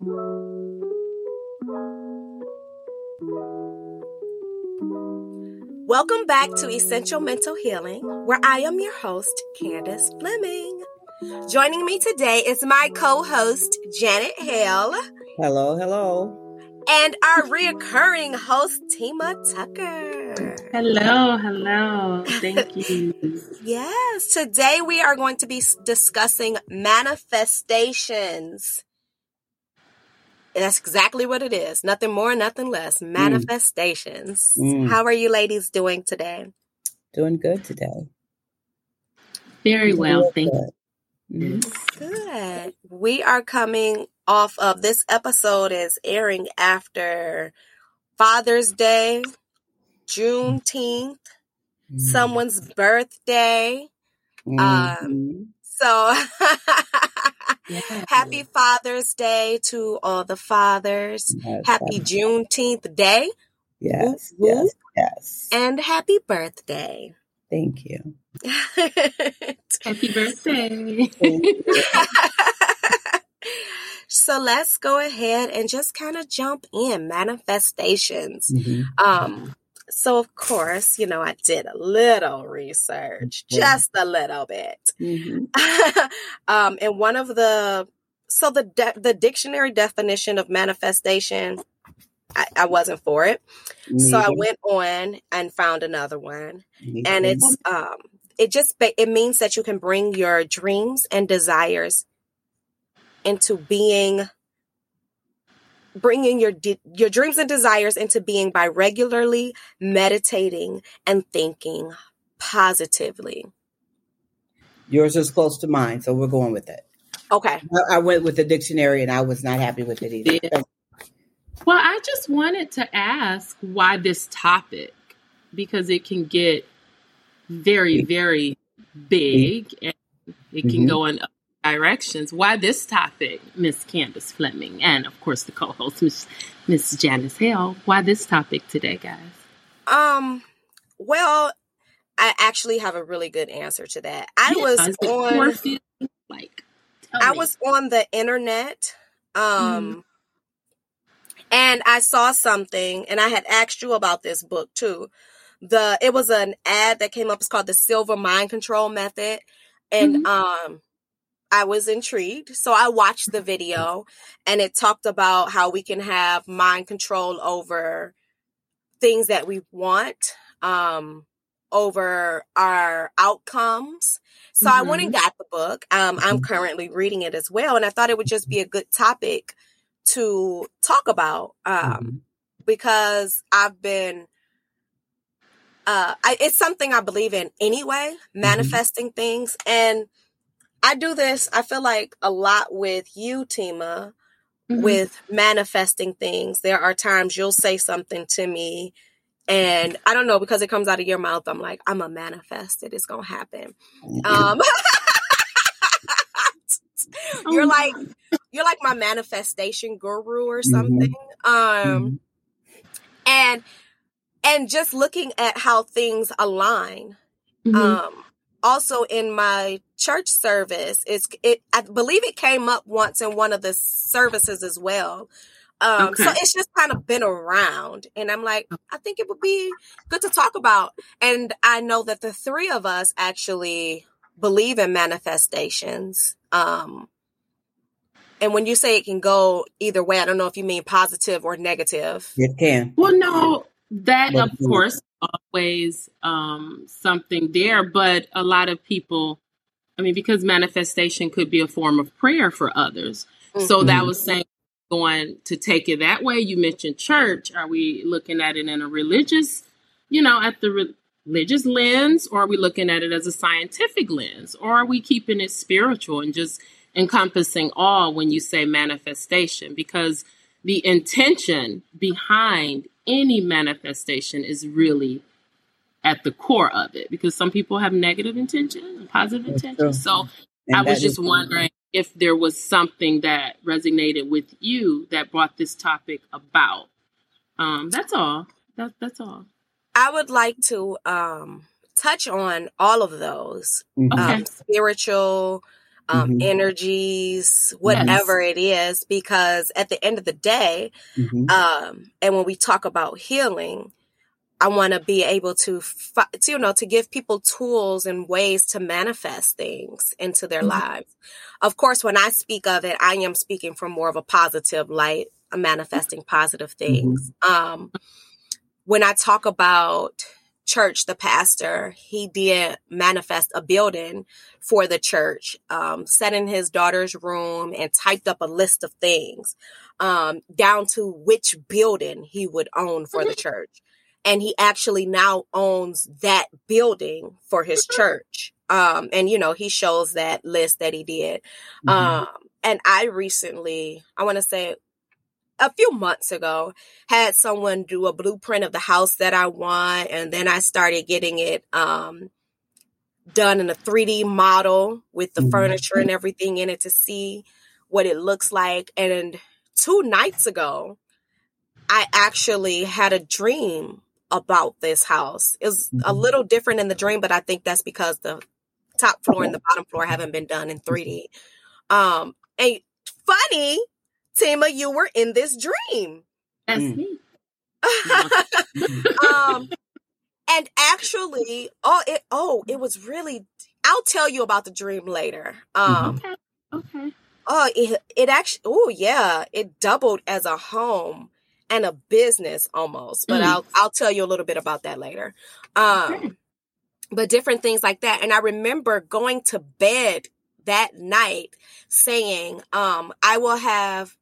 Welcome back to Essential Mental Healing, where I am your host, Candace Fleming. Joining me today is my co host, Janet Hale. Hello, hello. And our reoccurring host, Tima Tucker. Hello, hello. Thank you. yes, today we are going to be discussing manifestations. And that's exactly what it is. Nothing more, nothing less. Mm. Manifestations. Mm. How are you ladies doing today? Doing good today. Very well, thank you. Mm-hmm. Good. We are coming off of this episode is airing after Father's Day, Juneteenth, mm-hmm. someone's birthday. Mm-hmm. Um, so yeah. happy Father's Day to all the fathers. Yes, happy Juneteenth Day. Yes, yes, yes. And happy birthday. Thank you. happy birthday. so let's go ahead and just kind of jump in manifestations. Mm-hmm. Um, so of course, you know, I did a little research, mm-hmm. just a little bit. Mm-hmm. um, and one of the so the de- the dictionary definition of manifestation, I, I wasn't for it, so I went on and found another one, and it's um, it just it means that you can bring your dreams and desires into being bringing your de- your dreams and desires into being by regularly meditating and thinking positively. Yours is close to mine, so we're going with it. Okay. I, I went with the dictionary and I was not happy with it either. Well, I just wanted to ask why this topic because it can get very, very big and it can mm-hmm. go in directions. Why this topic, Miss Candace Fleming, and of course the co-host, Miss Miss Janice Hale. Why this topic today, guys? Um, well, I actually have a really good answer to that. I yeah, was on like I me. was on the internet, um, mm. and I saw something, and I had asked you about this book too. The it was an ad that came up. It's called the Silva Mind Control Method, and mm-hmm. um I was intrigued. So I watched the video and it talked about how we can have mind control over things that we want, um, over our outcomes. So mm-hmm. I went and mm-hmm. got the book. Um, I'm mm-hmm. currently reading it as well. And I thought it would just be a good topic to talk about, um, mm-hmm. because I've been, uh, I, it's something I believe in anyway, mm-hmm. manifesting things. And I do this, I feel like a lot with you, Tima, mm-hmm. with manifesting things. There are times you'll say something to me and I don't know because it comes out of your mouth. I'm like, I'm a manifest it. It's gonna happen. Mm-hmm. Um, you're oh, like, you're like my manifestation guru or mm-hmm. something. Mm-hmm. Um, and and just looking at how things align. Mm-hmm. Um, also in my church service it's it i believe it came up once in one of the services as well. Um okay. so it's just kind of been around and i'm like i think it would be good to talk about. And i know that the three of us actually believe in manifestations um and when you say it can go either way i don't know if you mean positive or negative. It can. Well no that of course always um, something there, but a lot of people, I mean, because manifestation could be a form of prayer for others. Mm-hmm. So that was saying going to take it that way. You mentioned church. Are we looking at it in a religious, you know, at the re- religious lens, or are we looking at it as a scientific lens, or are we keeping it spiritual and just encompassing all when you say manifestation? Because the intention behind any manifestation is really at the core of it because some people have negative intention and positive intention. So and I was just wondering if there was something that resonated with you that brought this topic about. Um, that's all. That, that's all. I would like to um, touch on all of those mm-hmm. um, spiritual, um, mm-hmm. energies, whatever yes. it is, because at the end of the day, mm-hmm. um, and when we talk about healing, I want to be able to, to, you know, to give people tools and ways to manifest things into their mm-hmm. lives. Of course, when I speak of it, I am speaking from more of a positive light, manifesting positive mm-hmm. things. Um, when I talk about church, the pastor, he did manifest a building for the church, um, set in his daughter's room and typed up a list of things, um, down to which building he would own for the mm-hmm. church. And he actually now owns that building for his church. Um, and you know, he shows that list that he did. Mm-hmm. Um, and I recently, I want to say a few months ago had someone do a blueprint of the house that I want and then I started getting it um, done in a 3D model with the mm-hmm. furniture and everything in it to see what it looks like and two nights ago I actually had a dream about this house. It was mm-hmm. a little different in the dream but I think that's because the top floor and the bottom floor haven't been done in 3D. Um and funny Tima, you were in this dream. That's mm. me. um, and actually, oh, it oh, it was really. I'll tell you about the dream later. Um, okay. okay. Oh, it it actually. Oh, yeah, it doubled as a home and a business almost. But mm. I'll I'll tell you a little bit about that later. Um, okay. but different things like that. And I remember going to bed that night saying, um, I will have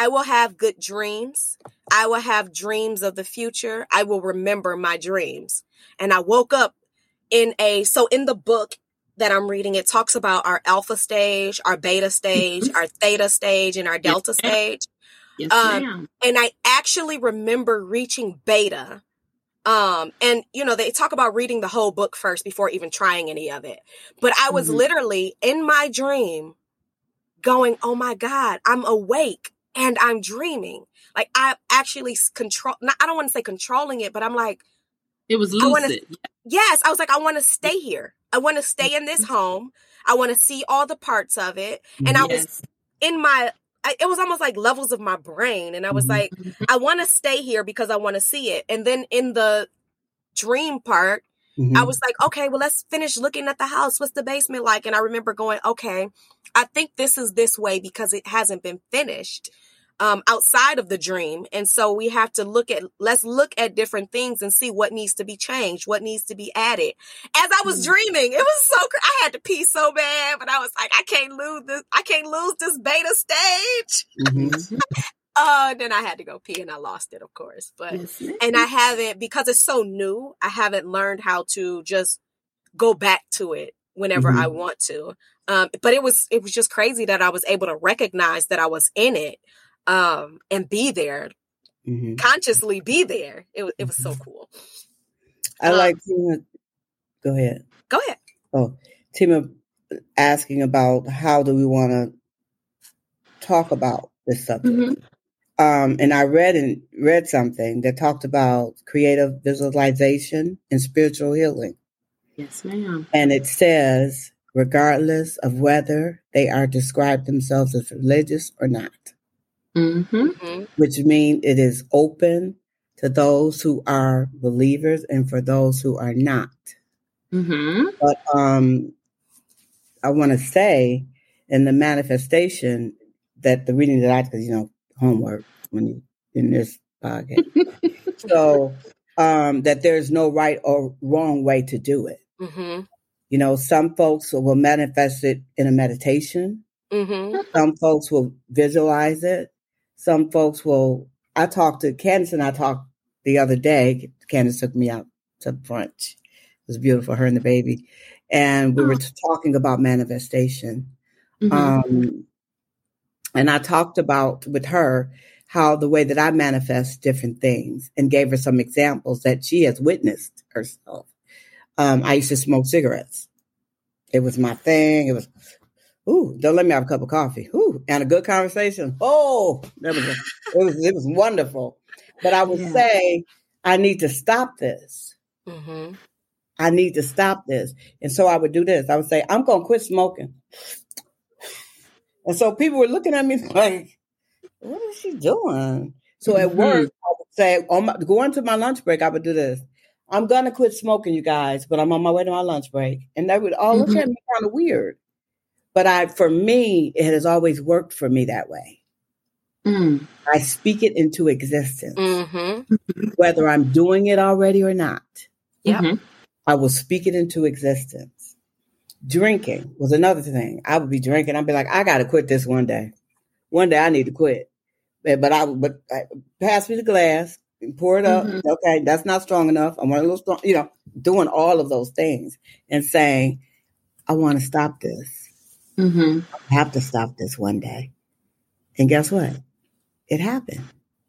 I will have good dreams. I will have dreams of the future. I will remember my dreams. And I woke up in a, so in the book that I'm reading, it talks about our alpha stage, our beta stage, mm-hmm. our theta stage, and our delta yes, stage. Yes, um, and I actually remember reaching beta. Um, and you know, they talk about reading the whole book first before even trying any of it. But I was mm-hmm. literally in my dream going, Oh my God, I'm awake and I'm dreaming. Like I actually control. Not, I don't want to say controlling it, but I'm like, it was lucid. I wanna, yes, I was like, I want to stay here. I want to stay in this home. I want to see all the parts of it. And yes. I was in my. I, it was almost like levels of my brain, and I was like, mm-hmm. I want to stay here because I want to see it. And then in the dream part, Mm-hmm. I was like, okay, well, let's finish looking at the house. What's the basement like? And I remember going, okay, I think this is this way because it hasn't been finished um, outside of the dream. And so we have to look at, let's look at different things and see what needs to be changed, what needs to be added. As I was mm-hmm. dreaming, it was so, I had to pee so bad, but I was like, I can't lose this, I can't lose this beta stage. Mm-hmm. uh, then I had to go pee and I lost it, of course. But, and I haven't, because it's so new, I haven't learned how to just go back to it whenever mm-hmm. I want to. Um, but it was, it was just crazy that I was able to recognize that I was in it um, and be there, mm-hmm. consciously be there. It, it was so mm-hmm. cool. I um, like Tima. Go ahead. Go ahead. Oh, Tima asking about how do we want to talk about this subject. Mm-hmm. Um, and I read and read something that talked about creative visualization and spiritual healing. Yes, ma'am. And it says, regardless of whether they are described themselves as religious or not. Mm-hmm. mm-hmm. which means it is open to those who are believers and for those who are not. Mm-hmm. But um, I want to say in the manifestation that the reading that I, because you know, homework when you in this podcast, so um, that there's no right or wrong way to do it. Mm-hmm. You know, some folks will manifest it in a meditation. Mm-hmm. Some folks will visualize it some folks will. I talked to Candace and I talked the other day. Candace took me out to brunch. It was beautiful, her and the baby, and we oh. were talking about manifestation. Mm-hmm. Um, and I talked about with her how the way that I manifest different things and gave her some examples that she has witnessed herself. Um, I used to smoke cigarettes. It was my thing. It was Ooh, don't let me have a cup of coffee. Ooh, and a good conversation. Oh, that was a, it was it was wonderful. But I would yeah. say I need to stop this. Mm-hmm. I need to stop this. And so I would do this. I would say, I'm going to quit smoking. And so people were looking at me like, what is she doing? So at mm-hmm. work, I would say, on my, going to my lunch break, I would do this. I'm gonna quit smoking, you guys, but I'm on my way to my lunch break. And they would all mm-hmm. look at me kind of weird. But I, for me, it has always worked for me that way. Mm. I speak it into existence, mm-hmm. whether I'm doing it already or not. Yeah, mm-hmm. I will speak it into existence. Drinking was another thing. I would be drinking. I'd be like, I got to quit this one day. One day I need to quit. But I but I, pass me the glass, and pour it up. Mm-hmm. Okay, that's not strong enough. I want a little strong. You know, doing all of those things and saying, I want to stop this. Mm-hmm. I have to stop this one day. And guess what? It happened.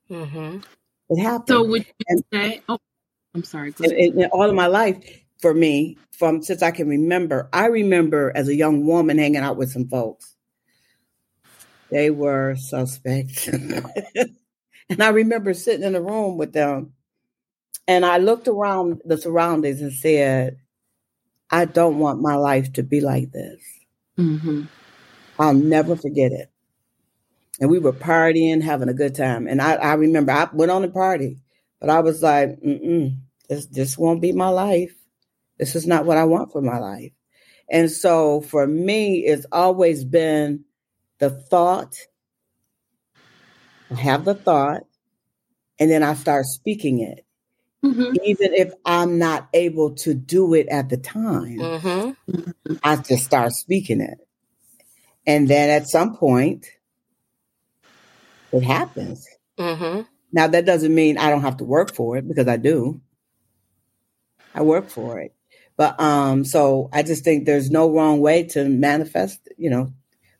Mm-hmm. It happened. So would you and, say? Oh, I'm sorry. In, in all of my life, for me, from since I can remember, I remember as a young woman hanging out with some folks. They were suspects, and I remember sitting in a room with them, and I looked around the surroundings and said, "I don't want my life to be like this." Mm-hmm. I'll never forget it. And we were partying, having a good time. And I, I remember I went on the party, but I was like, mm this, this won't be my life. This is not what I want for my life. And so for me, it's always been the thought. I have the thought, and then I start speaking it. Mm-hmm. Even if I'm not able to do it at the time, mm-hmm. I just start speaking it. And then at some point, it happens. Mm-hmm. Now, that doesn't mean I don't have to work for it because I do. I work for it. But um, so I just think there's no wrong way to manifest, you know,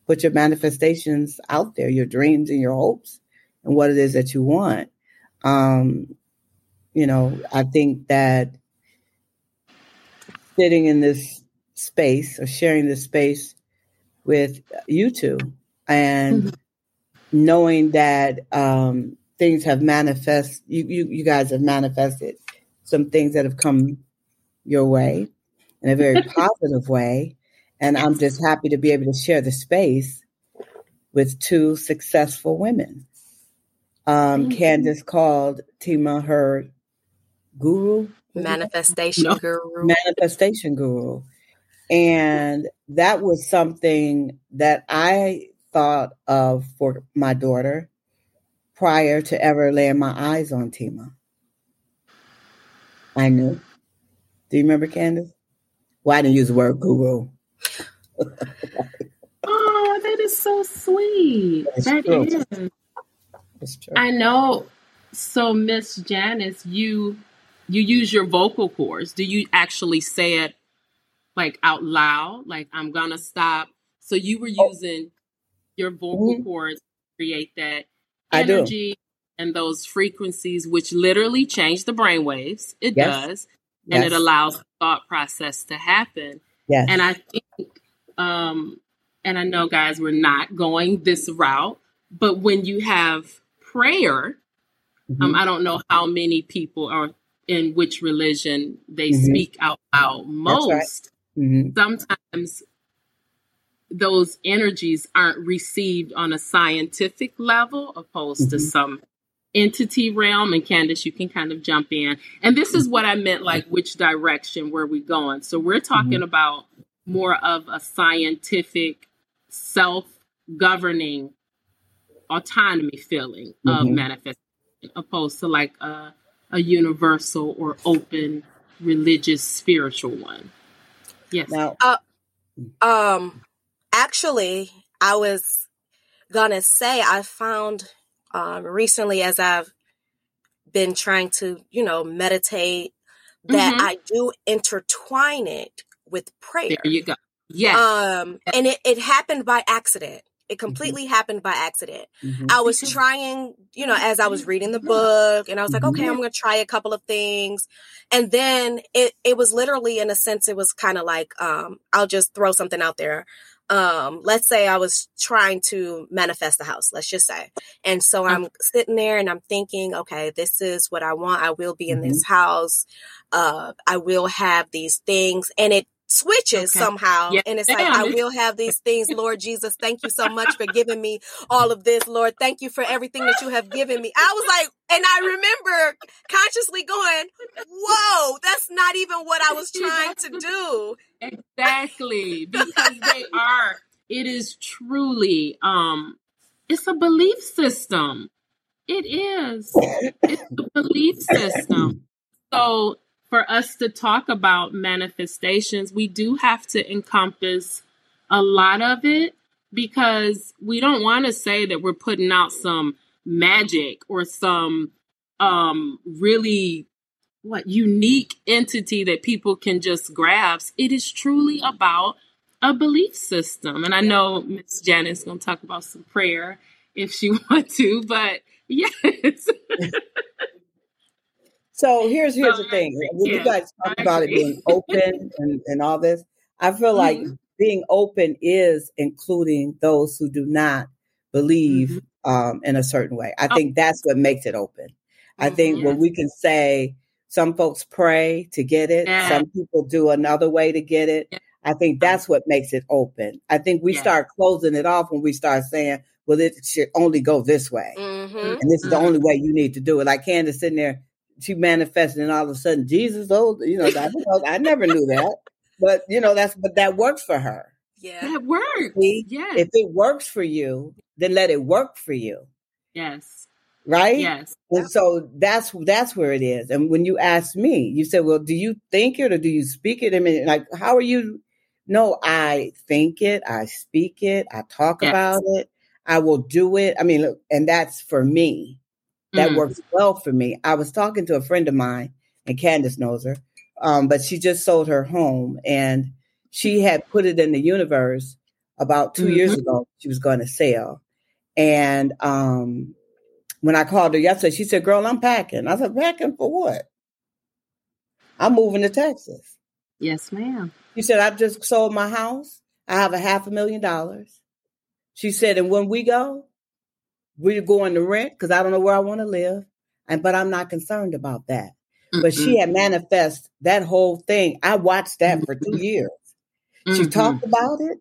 put your manifestations out there, your dreams and your hopes and what it is that you want. Um, you know, I think that sitting in this space or sharing this space with you two and mm-hmm. knowing that um, things have manifest you, you you guys have manifested some things that have come your way in a very positive way. And i'm just happy to be able to share the space with two successful women. Um, Candace called Tima her guru, manifestation no. guru, manifestation guru. And that was something that I thought of for my daughter prior to ever laying my eyes on Tima. I knew. Do you remember Candace? Well, I didn't use the word guru. oh, that is so sweet. That's that true. is. That's true. I know. So, Miss Janice, you you use your vocal cords. Do you actually say it like out loud? Like I'm gonna stop. So you were oh. using your vocal mm-hmm. cords to create that energy and those frequencies, which literally change the brain waves. It yes. does. And yes. it allows thought process to happen. Yes. And I think um and I know guys we're not going this route, but when you have prayer, um, mm-hmm. um, I don't know how many people are in which religion they mm-hmm. speak out loud most, right. mm-hmm. sometimes those energies aren't received on a scientific level opposed mm-hmm. to some entity realm and candace you can kind of jump in and this is what i meant like which direction were we going so we're talking mm-hmm. about more of a scientific self-governing autonomy feeling of mm-hmm. manifestation opposed to like a a universal or open religious spiritual one. Yes. Now, uh, um, actually, I was gonna say I found um, recently as I've been trying to, you know, meditate that mm-hmm. I do intertwine it with prayer. There you go. Yes. Um, and it, it happened by accident. It mm-hmm. completely mm-hmm. happened by accident. Mm-hmm. I was trying, you know, as I was reading the book and I was like, okay, I'm going to try a couple of things. And then it, it was literally in a sense, it was kind of like, um, I'll just throw something out there. Um, let's say I was trying to manifest a house, let's just say. And so I'm sitting there and I'm thinking, okay, this is what I want. I will be in mm-hmm. this house. Uh, I will have these things. And it switches okay. somehow. Yeah. And it's like, I will have these things. Lord Jesus, thank you so much for giving me all of this. Lord, thank you for everything that you have given me. I was like, and I remember consciously going, whoa, that's not even what I was trying to do. Exactly. Because they are, it is truly, um, it's a belief system. It is. It's a belief system. So for us to talk about manifestations, we do have to encompass a lot of it because we don't want to say that we're putting out some magic or some um really what unique entity that people can just grasp. It is truly about a belief system. And I know Miss Janet's gonna talk about some prayer if she want to, but yes. So here's here's the thing. When you guys talk about it being open and, and all this, I feel like mm-hmm. being open is including those who do not believe mm-hmm. um, in a certain way. I oh. think that's what makes it open. Mm-hmm. I think when we can say some folks pray to get it, yeah. some people do another way to get it. Yeah. I think that's what makes it open. I think we yeah. start closing it off when we start saying, well, it should only go this way. Mm-hmm. And this is the mm-hmm. only way you need to do it. Like Candace sitting there she manifested and all of a sudden Jesus oh you know I, I never knew that. But you know that's but that works for her. Yeah. That works. Yeah if it works for you then let it work for you. Yes. Right? Yes. And so that's that's where it is. And when you asked me you said well do you think it or do you speak it? I mean like how are you? No i think it i speak it i talk yes. about it i will do it. I mean and that's for me that mm. works well for me. I was talking to a friend of mine, and Candace knows her, um, but she just sold her home and she had put it in the universe about 2 mm-hmm. years ago. She was going to sell. And um, when I called her yesterday, she said, Girl, I'm packing. I said, Packing for what? I'm moving to Texas. Yes, ma'am. She said, I've just sold my house. I have a half a million dollars. She said, and when we go, we're going to rent because I don't know where I want to live. And but I'm not concerned about that. Mm-hmm. But she had manifest that whole thing. I watched that mm-hmm. for two years. Mm-hmm. She talked about it.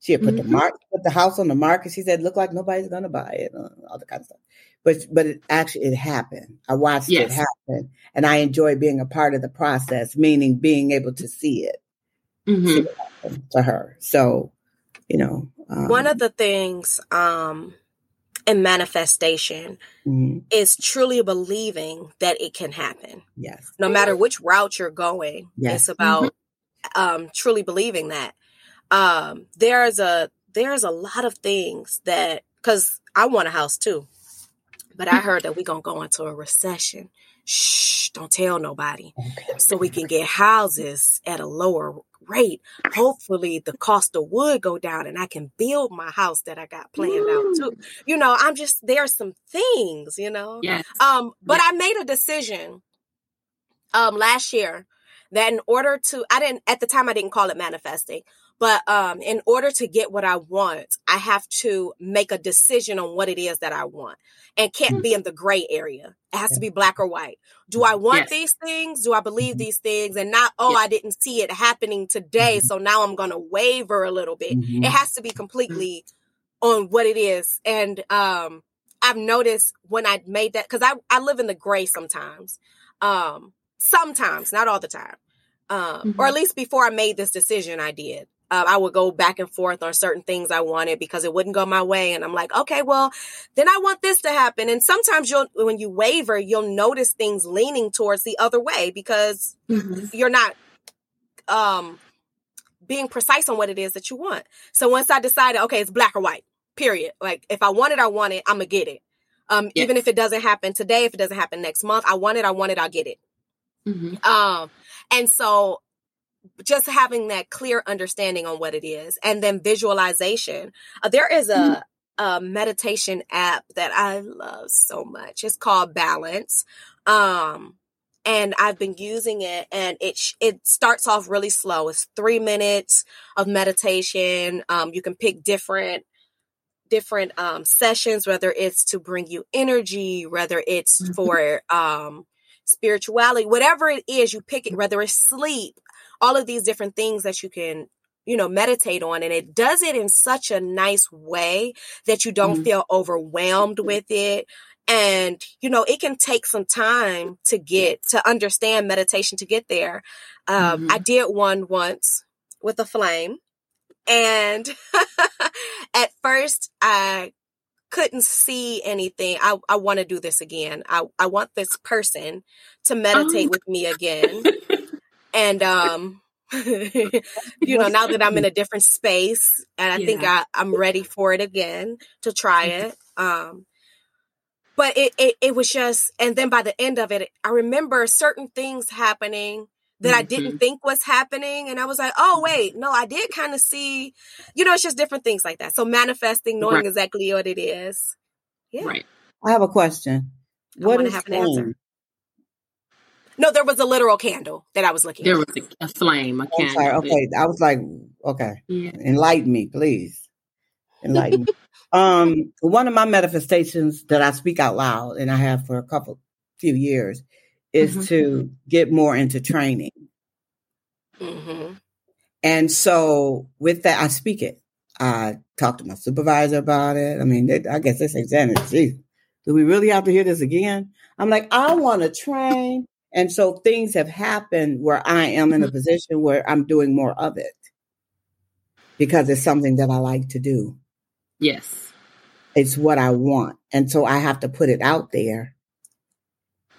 She had put the mm-hmm. mark, put the house on the market. She said, "Look like nobody's going to buy it." All the kind of stuff. But but it actually it happened. I watched yes. it happen, and I enjoy being a part of the process. Meaning being able to see it, mm-hmm. see it to her. So, you know, um, one of the things um, and manifestation mm-hmm. is truly believing that it can happen. Yes. No matter which route you're going, yes. it's about mm-hmm. um, truly believing that. Um, there's a there's a lot of things that because I want a house too, but I heard that we're gonna go into a recession. Shh, don't tell nobody. Okay. So we can get houses at a lower rate. Hopefully the cost of wood go down and I can build my house that I got planned out too. You know, I'm just there are some things, you know. Yes. Um, but yes. I made a decision um last year that in order to I didn't at the time I didn't call it manifesting, but um, in order to get what I want, I have to make a decision on what it is that I want and can't mm-hmm. be in the gray area. It has to be black or white. Do I want yes. these things? Do I believe mm-hmm. these things? And not, oh, yes. I didn't see it happening today. Mm-hmm. So now I'm going to waver a little bit. Mm-hmm. It has to be completely on what it is. And um, I've noticed when I made that, because I, I live in the gray sometimes. Um, sometimes, not all the time. Um, or at mm-hmm. least before I made this decision, I did uh, I would go back and forth on certain things I wanted because it wouldn't go my way. And I'm like, okay, well, then I want this to happen. And sometimes you'll, when you waver, you'll notice things leaning towards the other way because mm-hmm. you're not, um, being precise on what it is that you want. So once I decided, okay, it's black or white, period. Like if I want it, I want it, I'm gonna get it. Um, yes. even if it doesn't happen today, if it doesn't happen next month, I want it, I want it, I'll get it. Mm-hmm. Um, and so just having that clear understanding on what it is and then visualization. Uh, there is a, mm-hmm. a, meditation app that I love so much. It's called Balance. Um, and I've been using it and it, it starts off really slow. It's three minutes of meditation. Um, you can pick different different um, sessions, whether it's to bring you energy, whether it's mm-hmm. for um, spirituality, whatever it is, you pick it, whether it's sleep, all of these different things that you can you know meditate on and it does it in such a nice way that you don't mm-hmm. feel overwhelmed with it and you know it can take some time to get to understand meditation to get there um, mm-hmm. i did one once with a flame and at first i couldn't see anything i, I want to do this again I, I want this person to meditate oh. with me again and um you know now that i'm in a different space and i yeah. think I, i'm ready for it again to try it um but it, it it was just and then by the end of it i remember certain things happening that mm-hmm. i didn't mm-hmm. think was happening and i was like oh wait no i did kind of see you know it's just different things like that. So manifesting knowing right. exactly what it is. Yeah. Right. I have a question. What is have an answer no, there was a literal candle that I was looking. At. There at. was a, a flame, a oh, candle. Sorry, okay, I was like, okay, yeah. enlighten me, please. Enlighten me. Um, one of my manifestations that I speak out loud, and I have for a couple few years, is mm-hmm. to get more into training. Mm-hmm. And so with that, I speak it. I talk to my supervisor about it. I mean, they, I guess they say, Janet, geez, do we really have to hear this again? I'm like, I want to train. And so things have happened where I am in a mm-hmm. position where I'm doing more of it because it's something that I like to do. Yes. It's what I want. And so I have to put it out there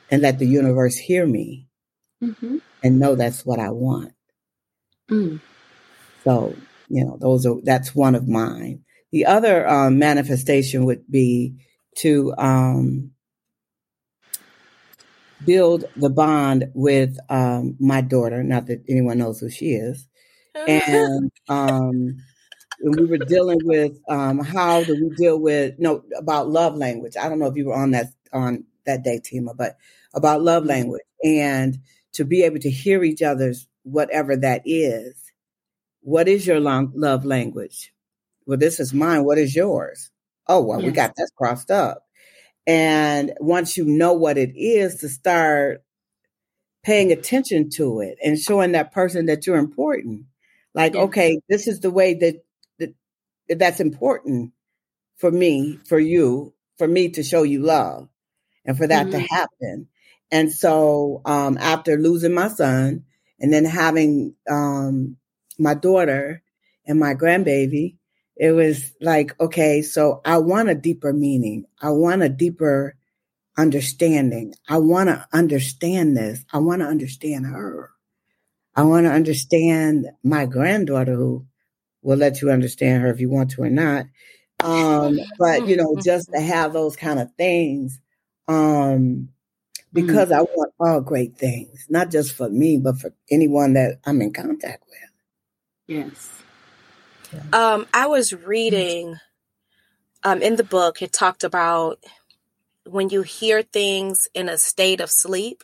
and let the universe hear me mm-hmm. and know that's what I want. Mm. So, you know, those are, that's one of mine. The other um, manifestation would be to um, build the bond with um, my daughter, not that anyone knows who she is. And um, we were dealing with um, how do we deal with no about love language. I don't know if you were on that on that day, Tima, but about love language and to be able to hear each other's whatever that is. What is your long, love language? Well, this is mine. What is yours? Oh, well, yes. we got that crossed up. And once you know what it is, to start paying attention to it and showing that person that you're important. Like, yeah. okay, this is the way that that that's important for me, for you, for me to show you love and for that mm-hmm. to happen. And so um, after losing my son and then having um, my daughter and my grandbaby, it was like, okay, so I want a deeper meaning. I want a deeper understanding. I want to understand this. I want to understand her. I want to understand my granddaughter who will let you understand her if you want to or not. Um, but you know, just to have those kind of things, um, because mm. I want all great things, not just for me, but for anyone that I'm in contact with. Yes. Um, I was reading um, in the book, it talked about when you hear things in a state of sleep.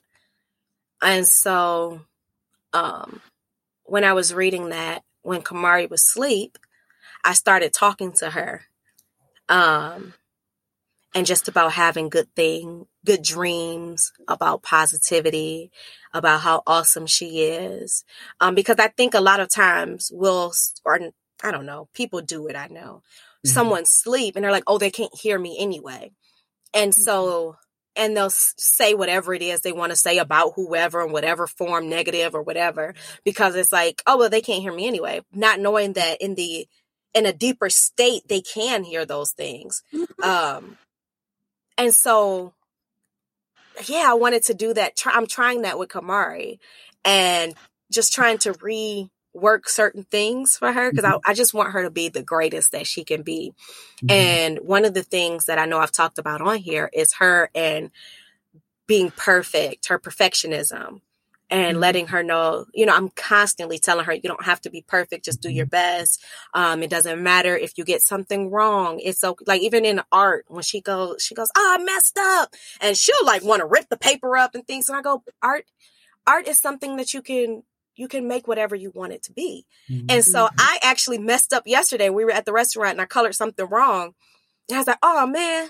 And so um, when I was reading that, when Kamari was asleep, I started talking to her. Um, and just about having good thing, good dreams, about positivity, about how awesome she is. Um, because I think a lot of times we'll, or I don't know, people do it, I know. Mm-hmm. Someone sleep and they're like, oh, they can't hear me anyway. And mm-hmm. so and they'll say whatever it is they want to say about whoever in whatever form, negative or whatever, because it's like, oh, well, they can't hear me anyway. Not knowing that in the, in a deeper state, they can hear those things. Mm-hmm. Um, and so, yeah, I wanted to do that. I'm trying that with Kamari and just trying to re work certain things for her because mm-hmm. I, I, just want her to be the greatest that she can be. Mm-hmm. And one of the things that I know I've talked about on here is her and being perfect, her perfectionism, and mm-hmm. letting her know, you know, I'm constantly telling her, you don't have to be perfect, just do your mm-hmm. best. Um, it doesn't matter if you get something wrong. It's so like even in art, when she goes, she goes, Oh, I messed up. And she'll like want to rip the paper up and things. And I go, art, art is something that you can you can make whatever you want it to be. Mm-hmm. And so mm-hmm. I actually messed up yesterday. We were at the restaurant and I colored something wrong. And I was like, oh man,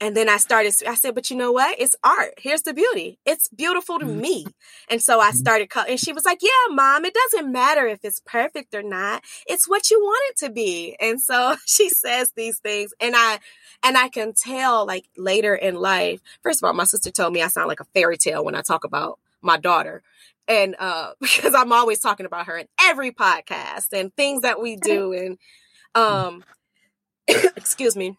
and then I started, I said, but you know what? It's art. Here's the beauty. It's beautiful to mm-hmm. me. And so I mm-hmm. started, and she was like, yeah, mom, it doesn't matter if it's perfect or not. It's what you want it to be. And so she says these things and I, and I can tell like later in life, first of all, my sister told me I sound like a fairy tale when I talk about my daughter. And, uh, because I'm always talking about her in every podcast and things that we do. And, um, excuse me,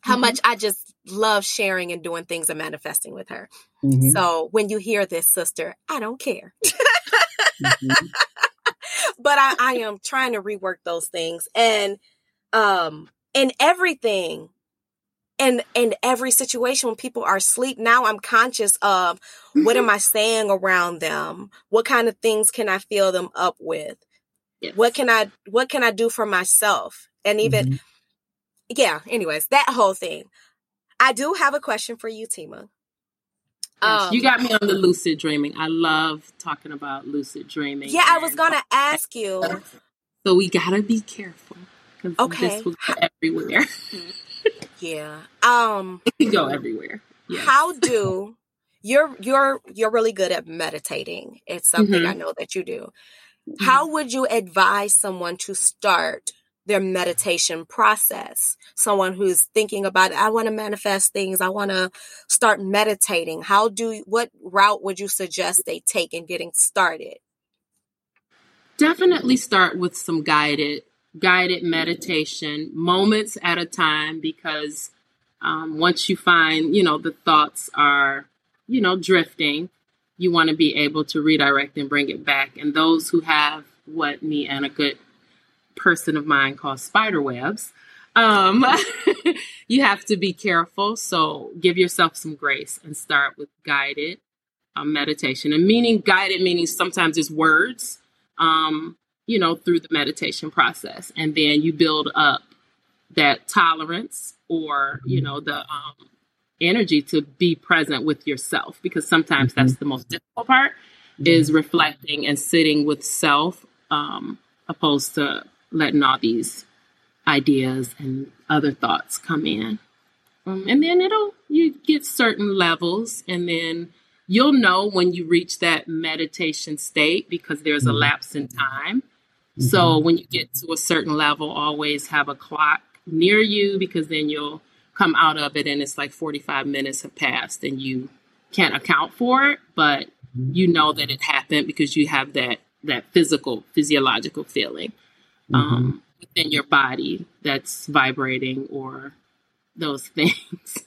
how mm-hmm. much I just love sharing and doing things and manifesting with her. Mm-hmm. So when you hear this, sister, I don't care. mm-hmm. But I, I am trying to rework those things. And um in everything, in in every situation when people are asleep, now I'm conscious of what am I saying around them? What kind of things can I fill them up with? Yes. What can I what can I do for myself? And even mm-hmm. yeah, anyways, that whole thing. I do have a question for you, Tima. Yes, um, you got me on the lucid dreaming. I love talking about lucid dreaming. Yeah, I was gonna ask you. So we gotta be careful okay. this will go everywhere. Yeah, um, it can go everywhere. Yes. How do you're you're you're really good at meditating? It's something mm-hmm. I know that you do. Mm-hmm. How would you advise someone to start their meditation process. Someone who's thinking about, I want to manifest things. I want to start meditating. How do, what route would you suggest they take in getting started? Definitely start with some guided, guided meditation, moments at a time, because um, once you find, you know, the thoughts are, you know, drifting, you want to be able to redirect and bring it back. And those who have what me and a good person of mine called spider webs. Um, you have to be careful. So give yourself some grace and start with guided um, meditation. And meaning guided meaning sometimes it's words, um, you know, through the meditation process. And then you build up that tolerance or, you know, the um, energy to be present with yourself because sometimes mm-hmm. that's the most difficult part mm-hmm. is reflecting and sitting with self um, opposed to letting all these ideas and other thoughts come in. Um, and then it'll, you get certain levels, and then you'll know when you reach that meditation state because there's a mm-hmm. lapse in time. Mm-hmm. So when you get to a certain level, always have a clock near you because then you'll come out of it and it's like 45 minutes have passed and you can't account for it, but mm-hmm. you know that it happened because you have that that physical physiological feeling mm-hmm. um, within your body that's vibrating or those things.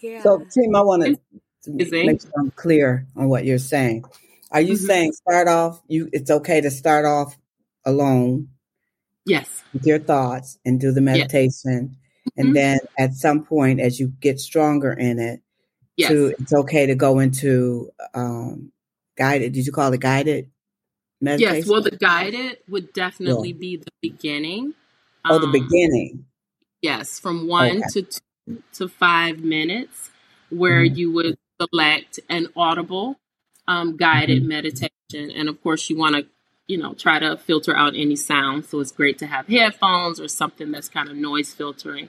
Yeah. So, Tim, I want to make sure I'm clear on what you're saying. Are you mm-hmm. saying start off? You, it's okay to start off alone. Yes. With your thoughts and do the meditation, yes. and mm-hmm. then at some point, as you get stronger in it, yes. to it's okay to go into um, guided. Did you call it guided meditation? Yes, well, the guided would definitely yeah. be the beginning. Oh, the um, beginning. Yes, from one okay. to two to five minutes, where mm-hmm. you would select an audible um, guided mm-hmm. meditation, and of course, you want to, you know, try to filter out any sound. So it's great to have headphones or something that's kind of noise filtering,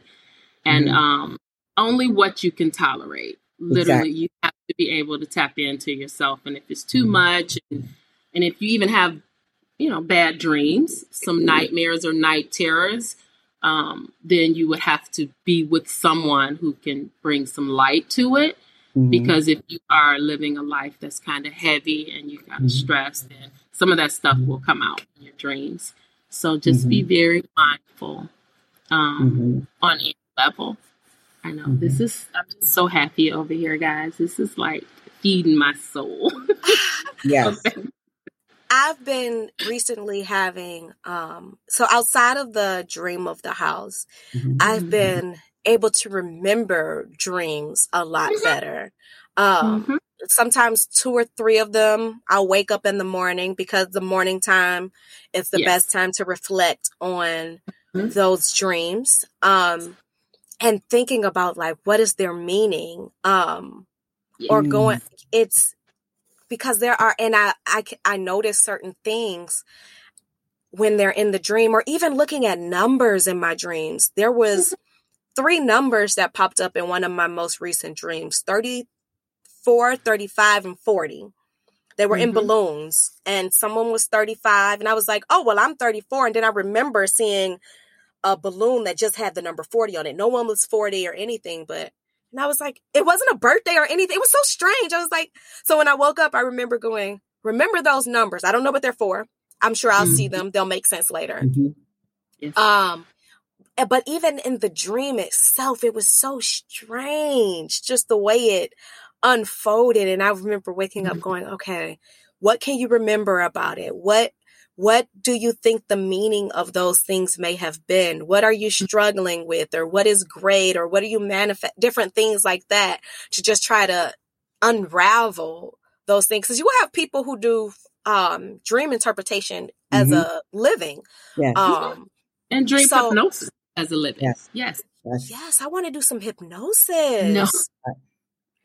and mm-hmm. um, only what you can tolerate. Literally, exactly. you have to be able to tap into yourself, and if it's too mm-hmm. much. And, and if you even have, you know, bad dreams, some nightmares or night terrors, um, then you would have to be with someone who can bring some light to it. Mm-hmm. Because if you are living a life that's kind of heavy and you're kind of mm-hmm. stressed, then some of that stuff will come out in your dreams. So just mm-hmm. be very mindful um, mm-hmm. on any level. I know this mm-hmm. is, I'm just so happy over here, guys. This is like feeding my soul. yes. I've been recently having um so outside of the dream of the house, mm-hmm. I've been able to remember dreams a lot better. Um mm-hmm. sometimes two or three of them I'll wake up in the morning because the morning time is the yes. best time to reflect on mm-hmm. those dreams. Um and thinking about like what is their meaning um or going it's because there are and I I I notice certain things when they're in the dream or even looking at numbers in my dreams. There was three numbers that popped up in one of my most recent dreams 34, 35, and 40. They were mm-hmm. in balloons, and someone was 35. And I was like, oh, well, I'm 34. And then I remember seeing a balloon that just had the number 40 on it. No one was 40 or anything, but and I was like, it wasn't a birthday or anything. It was so strange. I was like, so when I woke up, I remember going, remember those numbers. I don't know what they're for. I'm sure I'll mm-hmm. see them. They'll make sense later. Mm-hmm. Yes. Um, but even in the dream itself, it was so strange, just the way it unfolded. And I remember waking up mm-hmm. going, okay, what can you remember about it? What what do you think the meaning of those things may have been? What are you mm-hmm. struggling with or what is great or what do you manifest different things like that to just try to unravel those things because you will have people who do um dream interpretation as mm-hmm. a living yeah. um and dream so, hypnosis as a living yes yes yes, yes I want to do some hypnosis no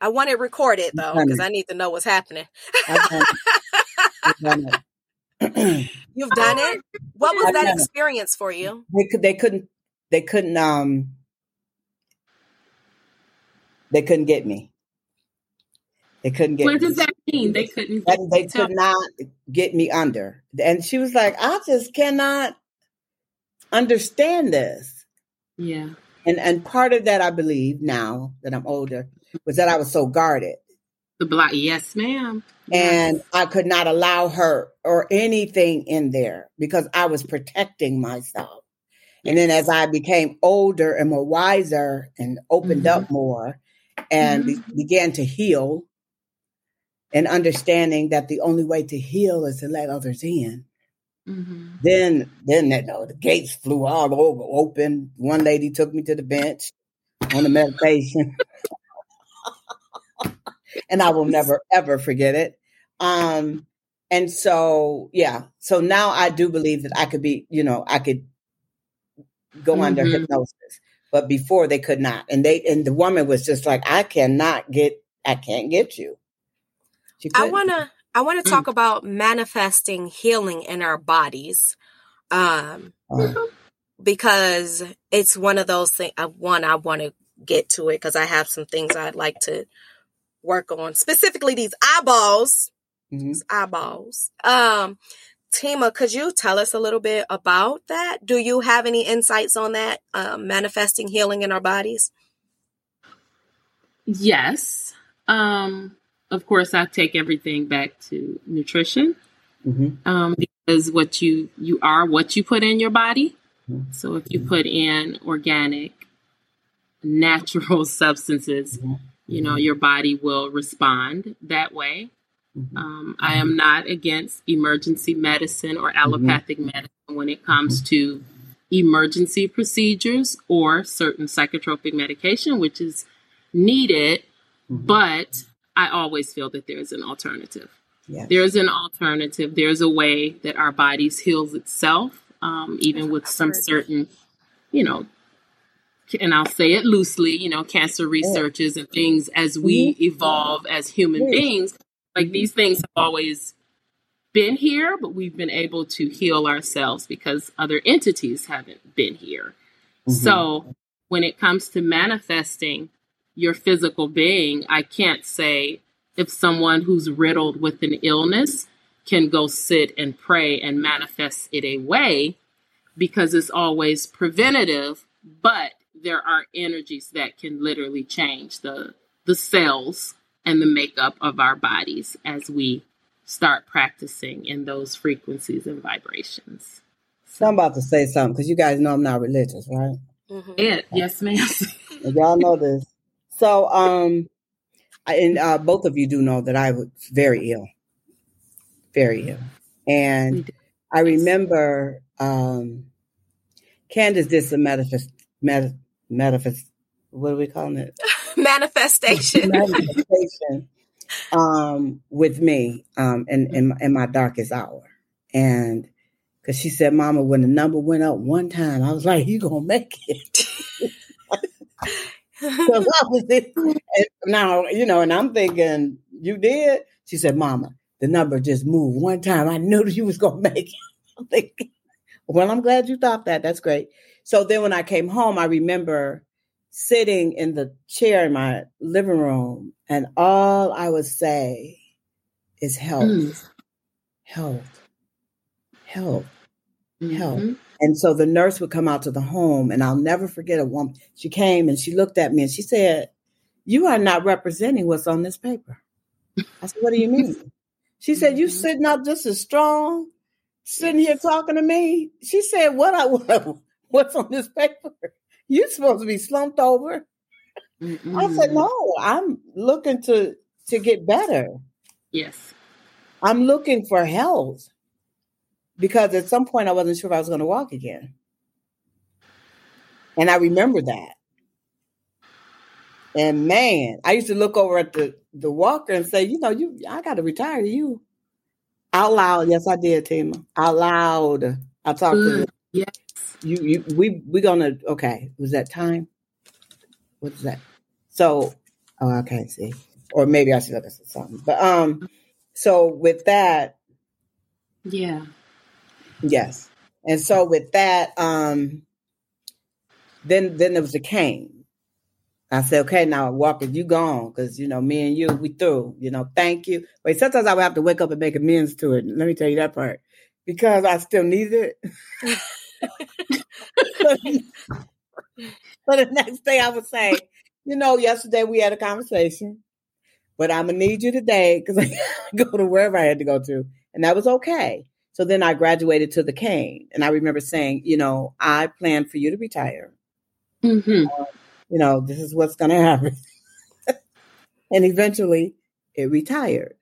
I want it recorded though because I need to know what's happening You've done it. What was that experience for you? They could. They couldn't. They couldn't. Um. They couldn't get me. They couldn't get. What does that mean? They couldn't. they could not get me under. And she was like, "I just cannot understand this." Yeah. And and part of that, I believe, now that I'm older, was that I was so guarded. The black, yes, ma'am. And I could not allow her or anything in there because I was protecting myself. And then as I became older and more wiser and opened mm-hmm. up more and mm-hmm. be- began to heal and understanding that the only way to heal is to let others in. Mm-hmm. Then, then that no, the gates flew all over open. One lady took me to the bench on the meditation. and I will never ever forget it. Um, and so, yeah, so now I do believe that I could be, you know, I could go mm-hmm. under hypnosis, but before they could not. And they, and the woman was just like, I cannot get, I can't get you. I want to, I want to mm. talk about manifesting healing in our bodies. Um, uh, because it's one of those things. Uh, one, I want to get to it because I have some things I'd like to work on, specifically these eyeballs. Mm-hmm. These eyeballs. Um, Tima, could you tell us a little bit about that? Do you have any insights on that, um, manifesting healing in our bodies? Yes. Um, of course, I take everything back to nutrition mm-hmm. um, because what you you are what you put in your body. Mm-hmm. So if you put in organic, natural substances, mm-hmm you know, your body will respond that way. Mm-hmm. Um, I am not against emergency medicine or mm-hmm. allopathic medicine when it comes to emergency procedures or certain psychotropic medication, which is needed, but I always feel that there's an alternative. Yes. There's an alternative. There's a way that our bodies heals itself, um, even with some certain, you know, and I'll say it loosely, you know, cancer researches and things as we mm-hmm. evolve as human beings. Like these things have always been here, but we've been able to heal ourselves because other entities haven't been here. Mm-hmm. So when it comes to manifesting your physical being, I can't say if someone who's riddled with an illness can go sit and pray and manifest it away because it's always preventative, but there are energies that can literally change the the cells and the makeup of our bodies as we start practicing in those frequencies and vibrations. So I'm about to say something because you guys know I'm not religious, right? Mm-hmm. Yeah, yes, ma'am. y'all know this. So, um, I, and uh, both of you do know that I was very ill, very ill, and I remember um, Candace did some manifest, manifest. What are we calling it? Manifestation. Manifestation. Um, with me, um, in, in in my darkest hour, and because she said, "Mama, when the number went up one time, I was like, you gonna make it." and now you know, and I'm thinking, you did. She said, "Mama, the number just moved one time. I knew you was gonna make it." I'm thinking, well, I'm glad you thought that. That's great. So then when I came home, I remember sitting in the chair in my living room, and all I would say is health, mm. health, health, mm-hmm. health. And so the nurse would come out to the home, and I'll never forget a woman. She came and she looked at me and she said, You are not representing what's on this paper. I said, What do you mean? She said, You mm-hmm. sitting up just as strong, sitting here talking to me. She said, What I what, what's on this paper? You're supposed to be slumped over. Mm-mm. I said, No, I'm looking to to get better. Yes. I'm looking for health because at some point I wasn't sure if I was going to walk again. And I remember that. And man, I used to look over at the, the walker and say, you know, you I gotta retire you. Out loud. Yes, I did, Tima. Out loud. I talked to them. Yes. You you we we gonna okay. Was that time? What's that? So oh I can't see. Or maybe I should look at something. But um so with that Yeah. Yes. And so with that, um, then then there was the cane. I said, okay, now Walker, you gone because you know me and you we through. You know, thank you. Wait, sometimes I would have to wake up and make amends to it. Let me tell you that part because I still need it. but the next day I would say, you know, yesterday we had a conversation, but I'm gonna need you today because I go to wherever I had to go to, and that was okay. So then I graduated to the cane. And I remember saying, you know, I plan for you to retire. Mm-hmm. Uh, you know, this is what's going to happen. and eventually it retired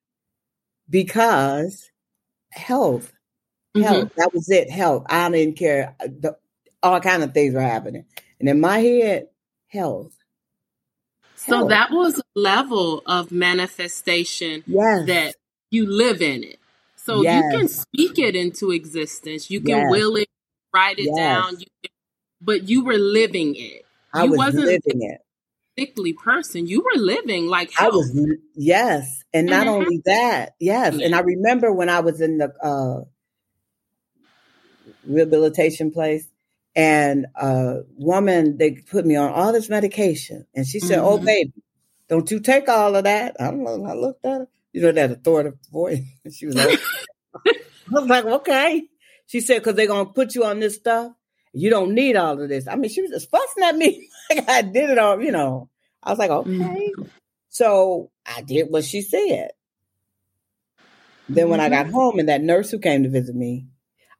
because health, mm-hmm. health, that was it, health. I didn't care. The, all kind of things were happening. And in my head, health. So that was a level of manifestation yes. that you live in it. So yes. you can speak it into existence. You can yes. will it, write it yes. down. You can, but you were living it. I you was wasn't living it. Sickly person. You were living like health. I was yes, and not mm-hmm. only that, yes. And I remember when I was in the uh, rehabilitation place, and a woman they put me on all this medication, and she said, oh, mm-hmm. "Oh, baby, don't you take all of that." I don't know. I looked at her you know, that authoritative voice. she was like, I was like, okay. She said, because they're going to put you on this stuff. You don't need all of this. I mean, she was just fussing at me. like I did it all, you know. I was like, okay. Mm-hmm. So I did what she said. Then when mm-hmm. I got home and that nurse who came to visit me,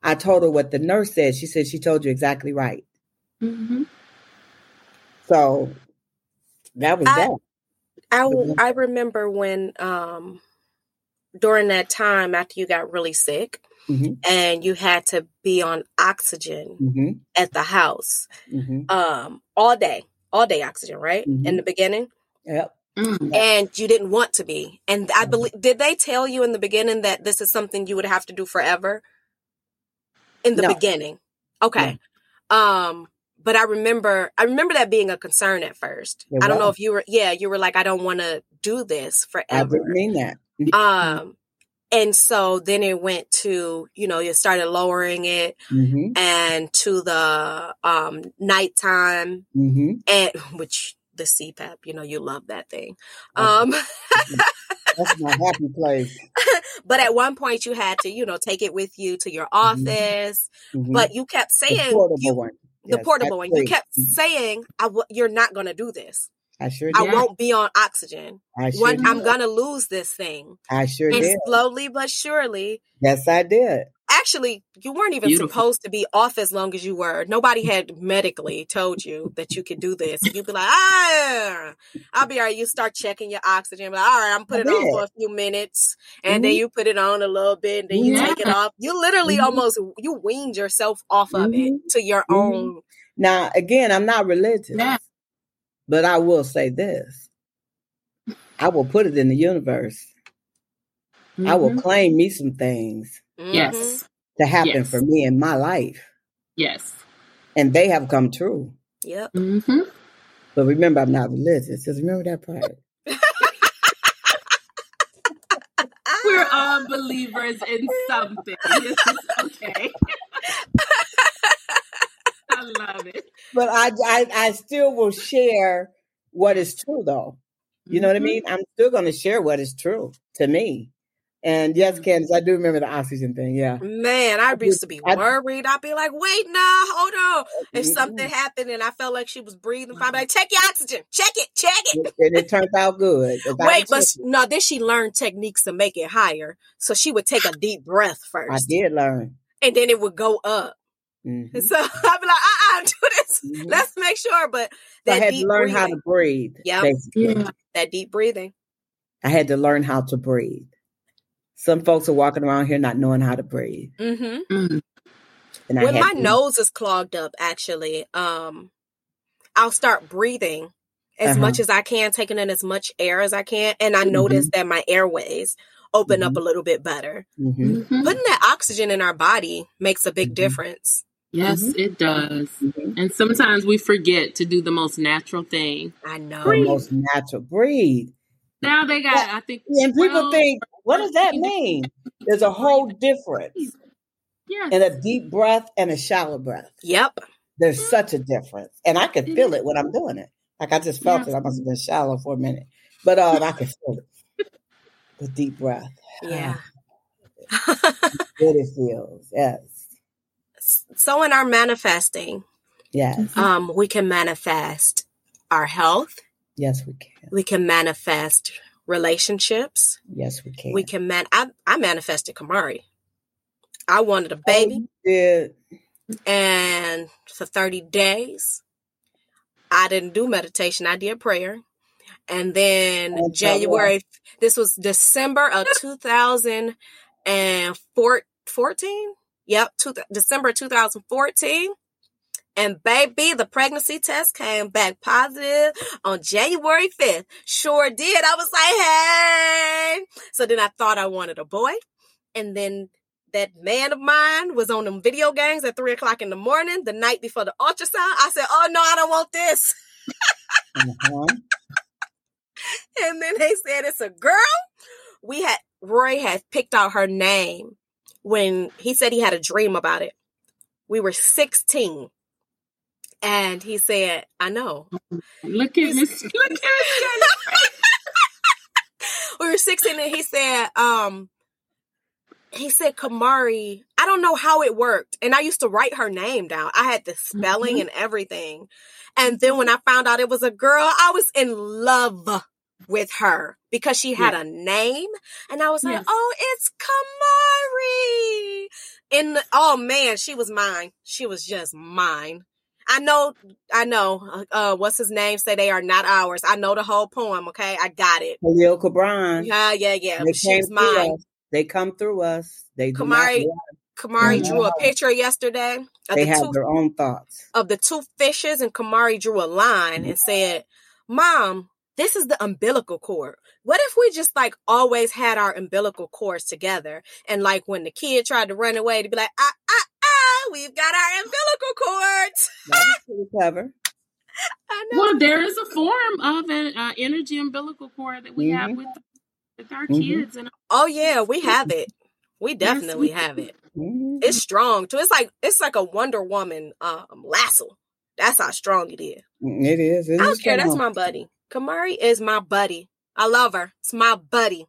I told her what the nurse said. She said, she told you exactly right. Mm-hmm. So that was I, that. I, I remember when um, during that time after you got really sick mm-hmm. and you had to be on oxygen mm-hmm. at the house mm-hmm. um, all day, all day oxygen, right? In mm-hmm. the beginning. Yep. Mm. And you didn't want to be. And I mm-hmm. believe, did they tell you in the beginning that this is something you would have to do forever? In the no. beginning. Okay. Um, but I remember I remember that being a concern at first. I don't know if you were yeah, you were like, I don't want to do this forever. I didn't mean that. um and so then it went to, you know, you started lowering it mm-hmm. and to the um nighttime mm-hmm. and which the CPAP, you know, you love that thing. Um That's my happy place. but at one point, you had to, you know, take it with you to your mm-hmm. office. Mm-hmm. But you kept saying, you, the yes, portable one. You kept saying, I w- "You're not going to do this. I sure did. I won't be on oxygen. I sure One, I'm going to lose this thing. I sure and did. Slowly but surely. Yes, I did. Actually, you weren't even Beautiful. supposed to be off as long as you were. Nobody had medically told you that you could do this. And you'd be like, ah, I'll be all right. You start checking your oxygen. Like, all right, I'm putting it on for a few minutes. And mm-hmm. then you put it on a little bit. And then you yeah. take it off. You literally mm-hmm. almost, you weaned yourself off of mm-hmm. it to your mm-hmm. own now, again, I'm not religious, but I will say this I will put it in the universe. I will mm-hmm. claim me some things. Yes. To happen yes. for me in my life. Yes. And they have come true. Yep. Mm-hmm. But remember, I'm not religious. Just remember that part. We're all believers in something. okay. I love it. But I, I, I still will share what is true, though. You know mm-hmm. what I mm-hmm. mean? I'm still going to share what is true to me. And yes, mm-hmm. Candace, I do remember the oxygen thing. Yeah. Man, I used to be worried. I'd be like, wait, nah, hold on. If something happened and I felt like she was breathing fine, I'd be like, check your oxygen. Check it. Check it. And it turned out good. Wait, but no, then she learned techniques to make it higher. So she would take a deep breath first. I did learn. And then it would go up. Mm-hmm. So I'd be like, uh uh do this. Mm-hmm. Let's make sure. But that I had to learn breathing. how to breathe. Yep. Yeah. That deep breathing. I had to learn how to breathe. Some folks are walking around here not knowing how to breathe. Mm-hmm. Mm-hmm. And when my to- nose is clogged up, actually, um, I'll start breathing as uh-huh. much as I can, taking in as much air as I can, and I mm-hmm. notice that my airways open up mm-hmm. a little bit better. Mm-hmm. Putting that oxygen in our body makes a big mm-hmm. difference. Yes, it does. And sometimes we forget to do the most natural thing. I know. The most natural. Breathe. Now they got, I think. And people think, what does that mean? There's a whole difference. Yeah. And a deep breath and a shallow breath. Yep. There's such a difference. And I can feel it when I'm doing it. Like I just felt yeah. it. I must have been shallow for a minute. But um, I can feel it. The deep breath. Yeah. Good it feels. Yes. So in our manifesting, yes. Um, we can manifest our health, Yes, we can. We can manifest relationships. Yes, we can. We can man. I I manifested Kamari. I wanted a oh, baby. Oh, and for 30 days, I didn't do meditation. I did prayer. And then January, this was December of 2014. Yep, two, December 2014. And baby, the pregnancy test came back positive on January 5th. Sure did. I was like, hey. So then I thought I wanted a boy. And then that man of mine was on them video games at three o'clock in the morning, the night before the ultrasound. I said, oh no, I don't want this. uh-huh. And then they said it's a girl. We had, Roy had picked out her name when he said he had a dream about it. We were 16 and he said, I know. Look at this. Look at this. we were 16 and he said, um, he said Kamari. I don't know how it worked. And I used to write her name down. I had the spelling mm-hmm. and everything. And then when I found out it was a girl, I was in love with her because she had yeah. a name. And I was like, yes. oh, it's Kamari. And oh man, she was mine. She was just mine. I know, I know. Uh, uh, what's his name? Say they are not ours. I know the whole poem. Okay, I got it. Khalil Gibran. Yeah, yeah, yeah. They She's mine. They come through us. They Kamari. Kamari mm-hmm. drew a picture yesterday. they the have two, their own thoughts of the two fishes, and Kamari drew a line mm-hmm. and said, "Mom, this is the umbilical cord. What if we just like always had our umbilical cords together? And like when the kid tried to run away, to be like, ah, ah, ah, we've got our umbilical cords. That's pretty clever. Well, there is a form of an uh, energy umbilical cord that we mm-hmm. have with with our mm-hmm. kids. And oh yeah, we have it. We definitely yes, we have it. Mm-hmm. It's strong too. It's like it's like a Wonder Woman um, lasso. That's how strong it is. Mm, it is. It I don't care. That's my buddy. Kamari is my buddy. I love her. It's my buddy.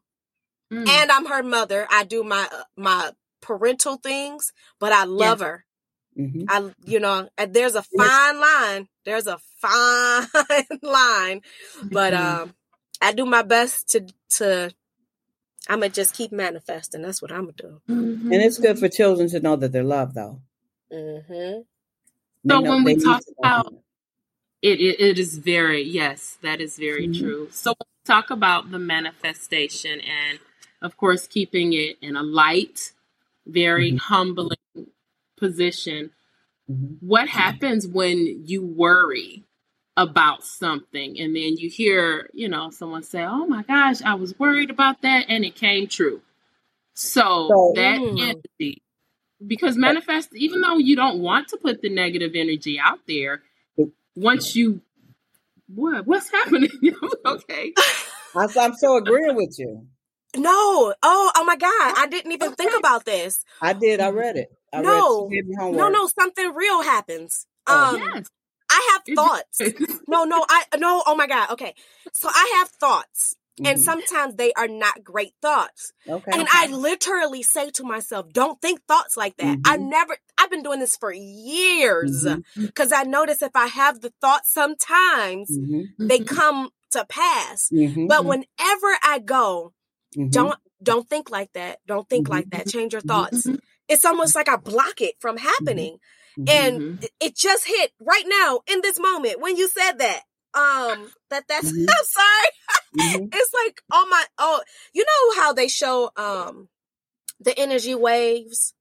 Mm. And I'm her mother. I do my uh, my parental things, but I love yeah. her. Mm-hmm. I, you know, there's a fine line. There's a fine line, but mm-hmm. um, I do my best to to. I'm gonna just keep manifesting. That's what I'm gonna do. Mm-hmm. And it's good for children to know that they're loved, though. Mm-hmm. So know, when we talk about it, it, it is very yes, that is very mm-hmm. true. So talk about the manifestation and, of course, keeping it in a light very mm-hmm. humbling position. Mm-hmm. What happens when you worry about something and then you hear, you know, someone say, "Oh my gosh, I was worried about that and it came true." So, so that mm. energy because manifest even though you don't want to put the negative energy out there, once you what what's happening? okay. I'm so agreeing with you. No. Oh, oh my God. I didn't even think about this. I did. I read it. I no. Read no, no. Something real happens. Oh, um, yes. I have thoughts. no, no, I no. Oh my god. Okay, so I have thoughts, mm-hmm. and sometimes they are not great thoughts. Okay. And I literally say to myself, "Don't think thoughts like that." Mm-hmm. I never. I've been doing this for years because mm-hmm. I notice if I have the thoughts, sometimes mm-hmm. they mm-hmm. come to pass. But whenever I go, don't don't think like that. Don't think like that. Change your thoughts. It's almost like I block it from happening. And mm-hmm. it just hit right now in this moment when you said that. Um, that that's mm-hmm. I'm sorry. Mm-hmm. it's like oh my oh, you know how they show um the energy waves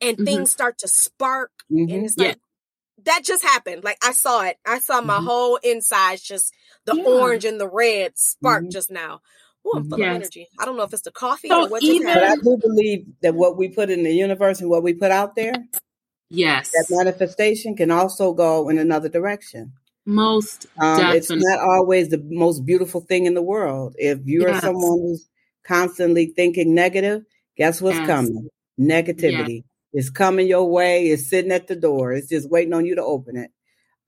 and mm-hmm. things start to spark and mm-hmm. it's like yeah. that just happened. Like I saw it. I saw my mm-hmm. whole insides just the yeah. orange and the red spark just now. Oh, I'm full yes. of energy. I don't know if it's the coffee so or what. Even, but I do believe that what we put in the universe and what we put out there Yes. That manifestation can also go in another direction. Most um, It's not always the most beautiful thing in the world. If you're someone who's constantly thinking negative, guess what's yes. coming? Negativity. Yes. is coming your way. It's sitting at the door. It's just waiting on you to open it.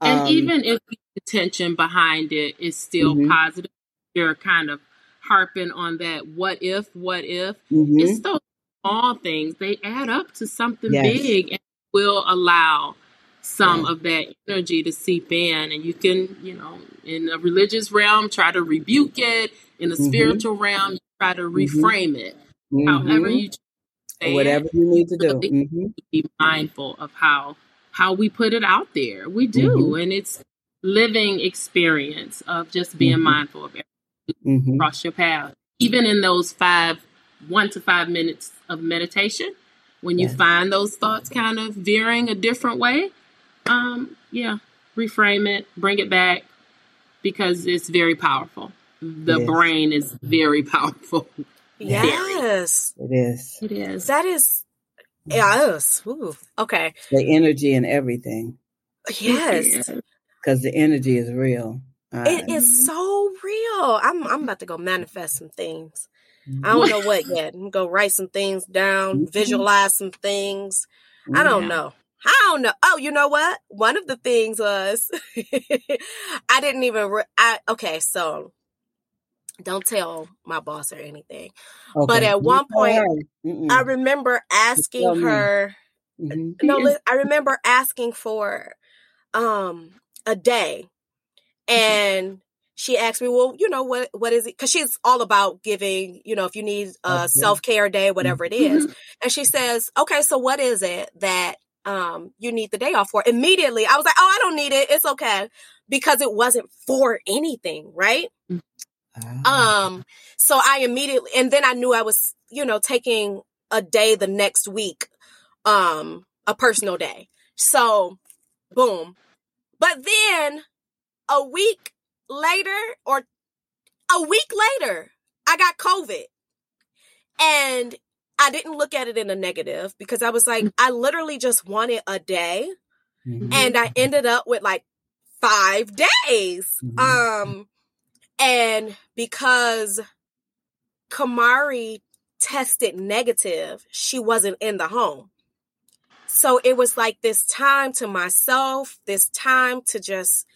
Um, and even if the intention behind it is still mm-hmm. positive, you're kind of harping on that what if, what if. Mm-hmm. It's those small things. They add up to something big. And will allow some of that energy to seep in and you can you know in a religious realm try to rebuke it in a mm-hmm. spiritual realm try to mm-hmm. reframe it mm-hmm. however you whatever you need to do mm-hmm. be mindful of how how we put it out there we do mm-hmm. and it's living experience of just being mindful of everything across your path even in those five one to five minutes of meditation when you find those thoughts kind of veering a different way, um, yeah, reframe it, bring it back because it's very powerful. The brain is very powerful. Yes, it is. It is. That is. Yes. Ooh. Okay. The energy and everything. Yes. Because the energy is real. Uh, it is so real. I'm I'm about to go manifest some things. I don't know what yet. I'm go write some things down, mm-hmm. visualize some things. I don't know. I don't know. Oh, you know what? One of the things was I didn't even. Re- I okay, so don't tell my boss or anything. Okay. But at one point. I remember asking her. Mm-hmm. No, I remember asking for um a day, mm-hmm. and she asked me, well, you know, what, what is it? Cause she's all about giving, you know, if you need a okay. self-care day, whatever it is. Mm-hmm. And she says, okay, so what is it that, um, you need the day off for? Immediately, I was like, oh, I don't need it. It's okay. Because it wasn't for anything. Right. Ah. Um, so I immediately, and then I knew I was, you know, taking a day the next week, um, a personal day. So boom. But then a week later or a week later, I got COVID. And I didn't look at it in a negative because I was like, mm. I literally just wanted a day. Mm-hmm. And I ended up with like five days. Mm-hmm. Um, and because Kamari tested negative, she wasn't in the home. So it was like this time to myself, this time to just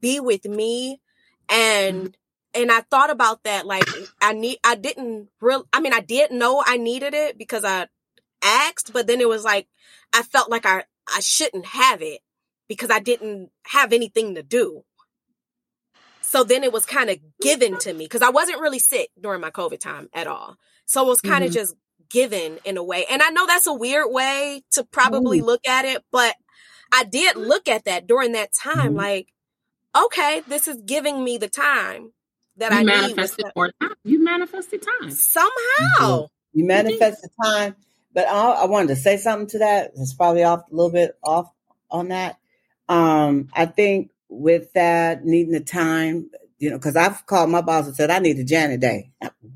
be with me and and I thought about that like I need I didn't real I mean I did know I needed it because I asked but then it was like I felt like I I shouldn't have it because I didn't have anything to do. So then it was kind of given to me because I wasn't really sick during my COVID time at all. So it was kind of mm-hmm. just given in a way. And I know that's a weird way to probably Ooh. look at it, but I did look at that during that time. Mm-hmm. Like, okay, this is giving me the time that you I manifested more time. You manifested time somehow. Mm-hmm. You manifested time, but I, I, wanted to say something to that. It's probably off a little bit off on that. Um, I think with that needing the time, you know, because I've called my boss and said I need a Janet day.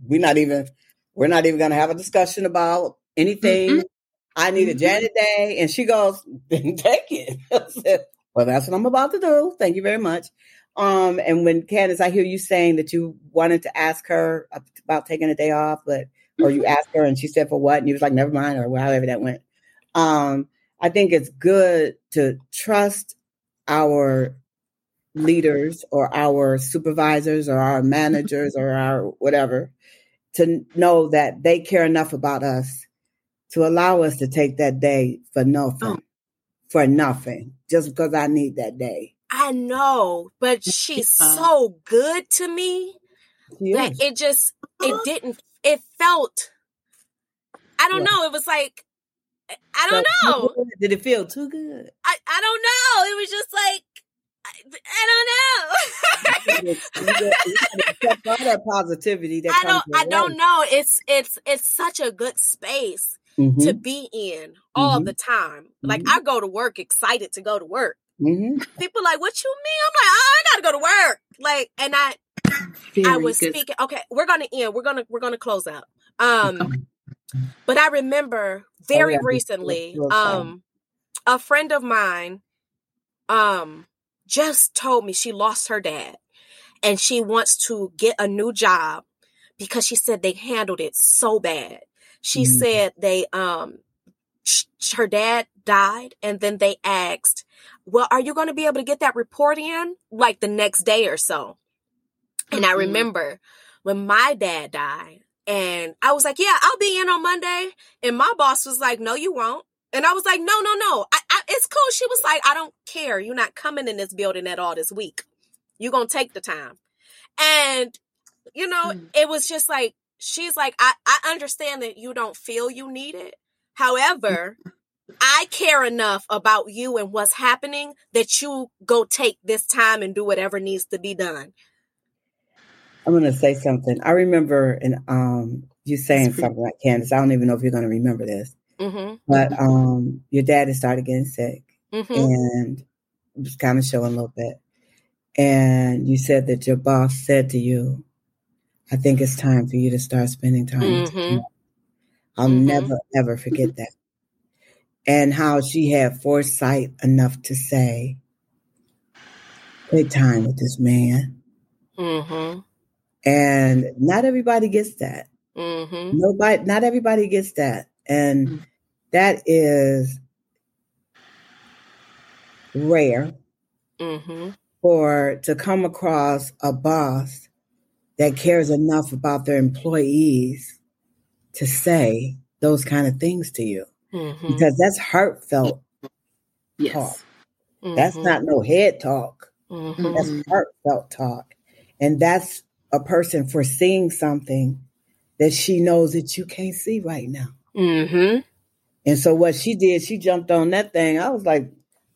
We're not even we're not even going to have a discussion about anything. Mm-hmm. I need a. Janet day, and she goes, "Then take it." Well, that's what I'm about to do. Thank you very much. Um, and when Candace, I hear you saying that you wanted to ask her about taking a day off, but or you mm-hmm. asked her and she said for what, and you was like, never mind, or however that went. Um, I think it's good to trust our leaders or our supervisors or our managers or our whatever to know that they care enough about us to allow us to take that day for nothing. Oh. For nothing. Just because I need that day. I know, but she's so good to me that it just it didn't it felt I don't know, it was like I don't know. Did it feel too good? I, I don't know. It was just like I, I don't know. all that positivity. That I don't. I don't know. It's it's it's such a good space mm-hmm. to be in all mm-hmm. the time. Like mm-hmm. I go to work excited to go to work. Mm-hmm. People like, what you mean? I'm like, oh, I gotta go to work. Like, and I, Very I was good. speaking. Okay, we're gonna end. We're gonna we're gonna close out. Um, okay. but I remember very oh, yeah. recently, um, a friend of mine, um, just told me she lost her dad and she wants to get a new job because she said they handled it so bad. She mm-hmm. said they um sh- her dad died and then they asked, "Well, are you going to be able to get that report in like the next day or so?" And mm-hmm. I remember when my dad died and I was like, "Yeah, I'll be in on Monday." And my boss was like, "No, you won't." And I was like, no, no, no. I, I, it's cool. She was like, I don't care. You're not coming in this building at all this week. You're going to take the time. And, you know, mm. it was just like, she's like, I, I understand that you don't feel you need it. However, I care enough about you and what's happening that you go take this time and do whatever needs to be done. I'm going to say something. I remember in, um, you saying something like Candace. I don't even know if you're going to remember this. Mm-hmm. But um, your dad had started getting sick mm-hmm. and was kind of showing a little bit. And you said that your boss said to you, I think it's time for you to start spending time. Mm-hmm. I'll mm-hmm. never, ever forget that. And how she had foresight enough to say, take time with this man. Mm-hmm. And not everybody gets that. Mm-hmm. Nobody, not everybody gets that. And mm that is rare mm-hmm. for to come across a boss that cares enough about their employees to say those kind of things to you mm-hmm. because that's heartfelt yes. talk. Mm-hmm. That's not no head talk. Mm-hmm. That's heartfelt talk. And that's a person foreseeing something that she knows that you can't see right now. Mm-hmm. And so what she did, she jumped on that thing. I was like,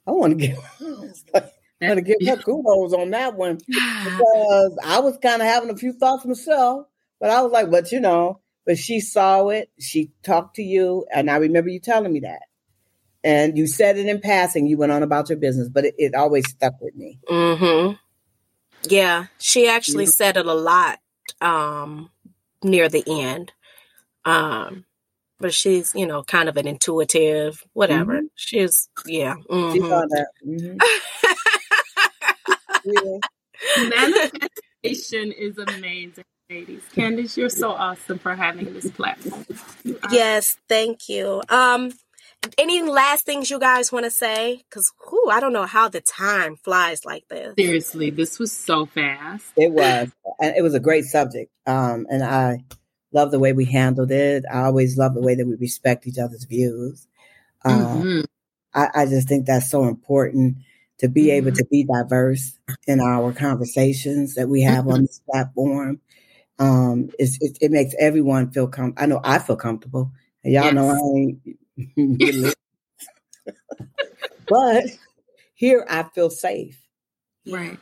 I want to give, I want to give her kudos on that one because I was kind of having a few thoughts myself, but I was like, but you know, but she saw it. She talked to you, and I remember you telling me that. And you said it in passing. You went on about your business, but it, it always stuck with me. Hmm. Yeah, she actually said it a lot um, near the end. Um, but she's you know kind of an intuitive whatever mm-hmm. she's yeah mm-hmm. she saw that mm-hmm. manifestation is amazing ladies Candace, you're so awesome for having this platform yes thank you um any last things you guys want to say because who i don't know how the time flies like this seriously this was so fast it was and it was a great subject um and i love the way we handled it. I always love the way that we respect each other's views. Uh, mm-hmm. I, I, just think that's so important to be able mm-hmm. to be diverse in our conversations that we have on this platform. Um, it, it, makes everyone feel com. I know I feel comfortable. Y'all yes. know I ain't. but here I feel safe. Right.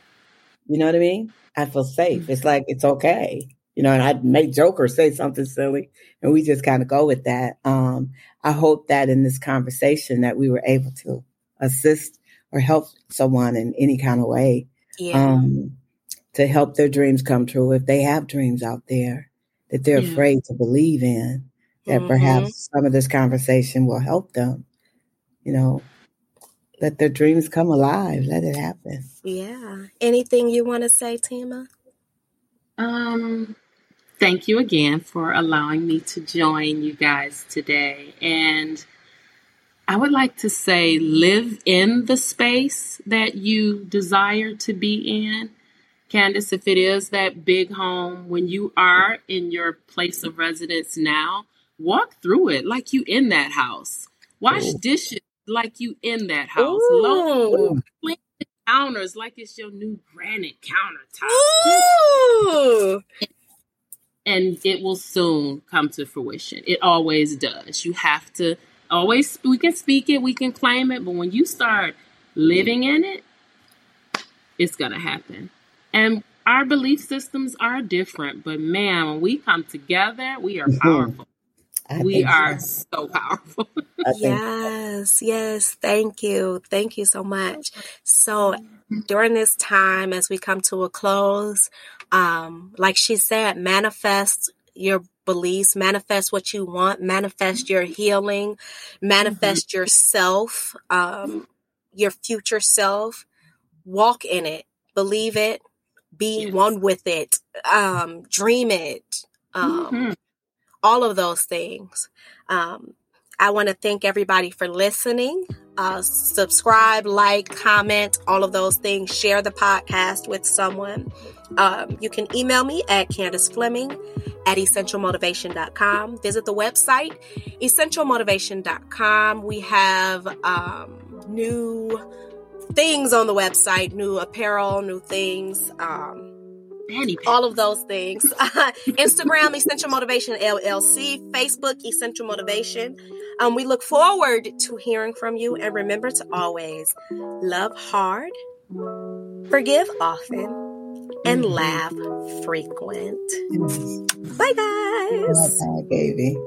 You know what I mean? I feel safe. It's like it's okay you know, and I'd make joke or say something silly, and we just kind of go with that. Um, I hope that in this conversation that we were able to assist or help someone in any kind of way yeah. um, to help their dreams come true. If they have dreams out there that they're yeah. afraid to believe in, that mm-hmm. perhaps some of this conversation will help them. You know, let their dreams come alive. Let it happen. Yeah. Anything you want to say, Tima? Um, thank you again for allowing me to join you guys today. And I would like to say live in the space that you desire to be in. Candace, if it is that big home, when you are in your place of residence now, walk through it like you in that house. Wash Ooh. dishes like you in that house. Low, clean the counters like it's your new granite countertop. Ooh. And it will soon come to fruition. It always does. You have to always we can speak it, we can claim it, but when you start living in it, it's gonna happen. And our belief systems are different, but man, when we come together, we are mm-hmm. powerful. we are so, so powerful. yes, yes. Thank you. Thank you so much. So during this time, as we come to a close, um, like she said, manifest your beliefs, manifest what you want, manifest your healing, manifest mm-hmm. yourself, um, your future self. Walk in it, believe it, be one with it, um, dream it, um, mm-hmm. all of those things. Um, I want to thank everybody for listening. Uh, subscribe, like, comment, all of those things. Share the podcast with someone. Um, you can email me at Candace Fleming at essentialmotivation.com. Visit the website, essentialmotivation.com. We have um, new things on the website, new apparel, new things. Um, all of those things. Instagram, Essential Motivation LLC, Facebook, Essential Motivation. Um, we look forward to hearing from you and remember to always love hard, forgive often, and laugh frequent. Bye, guys. Bye, baby.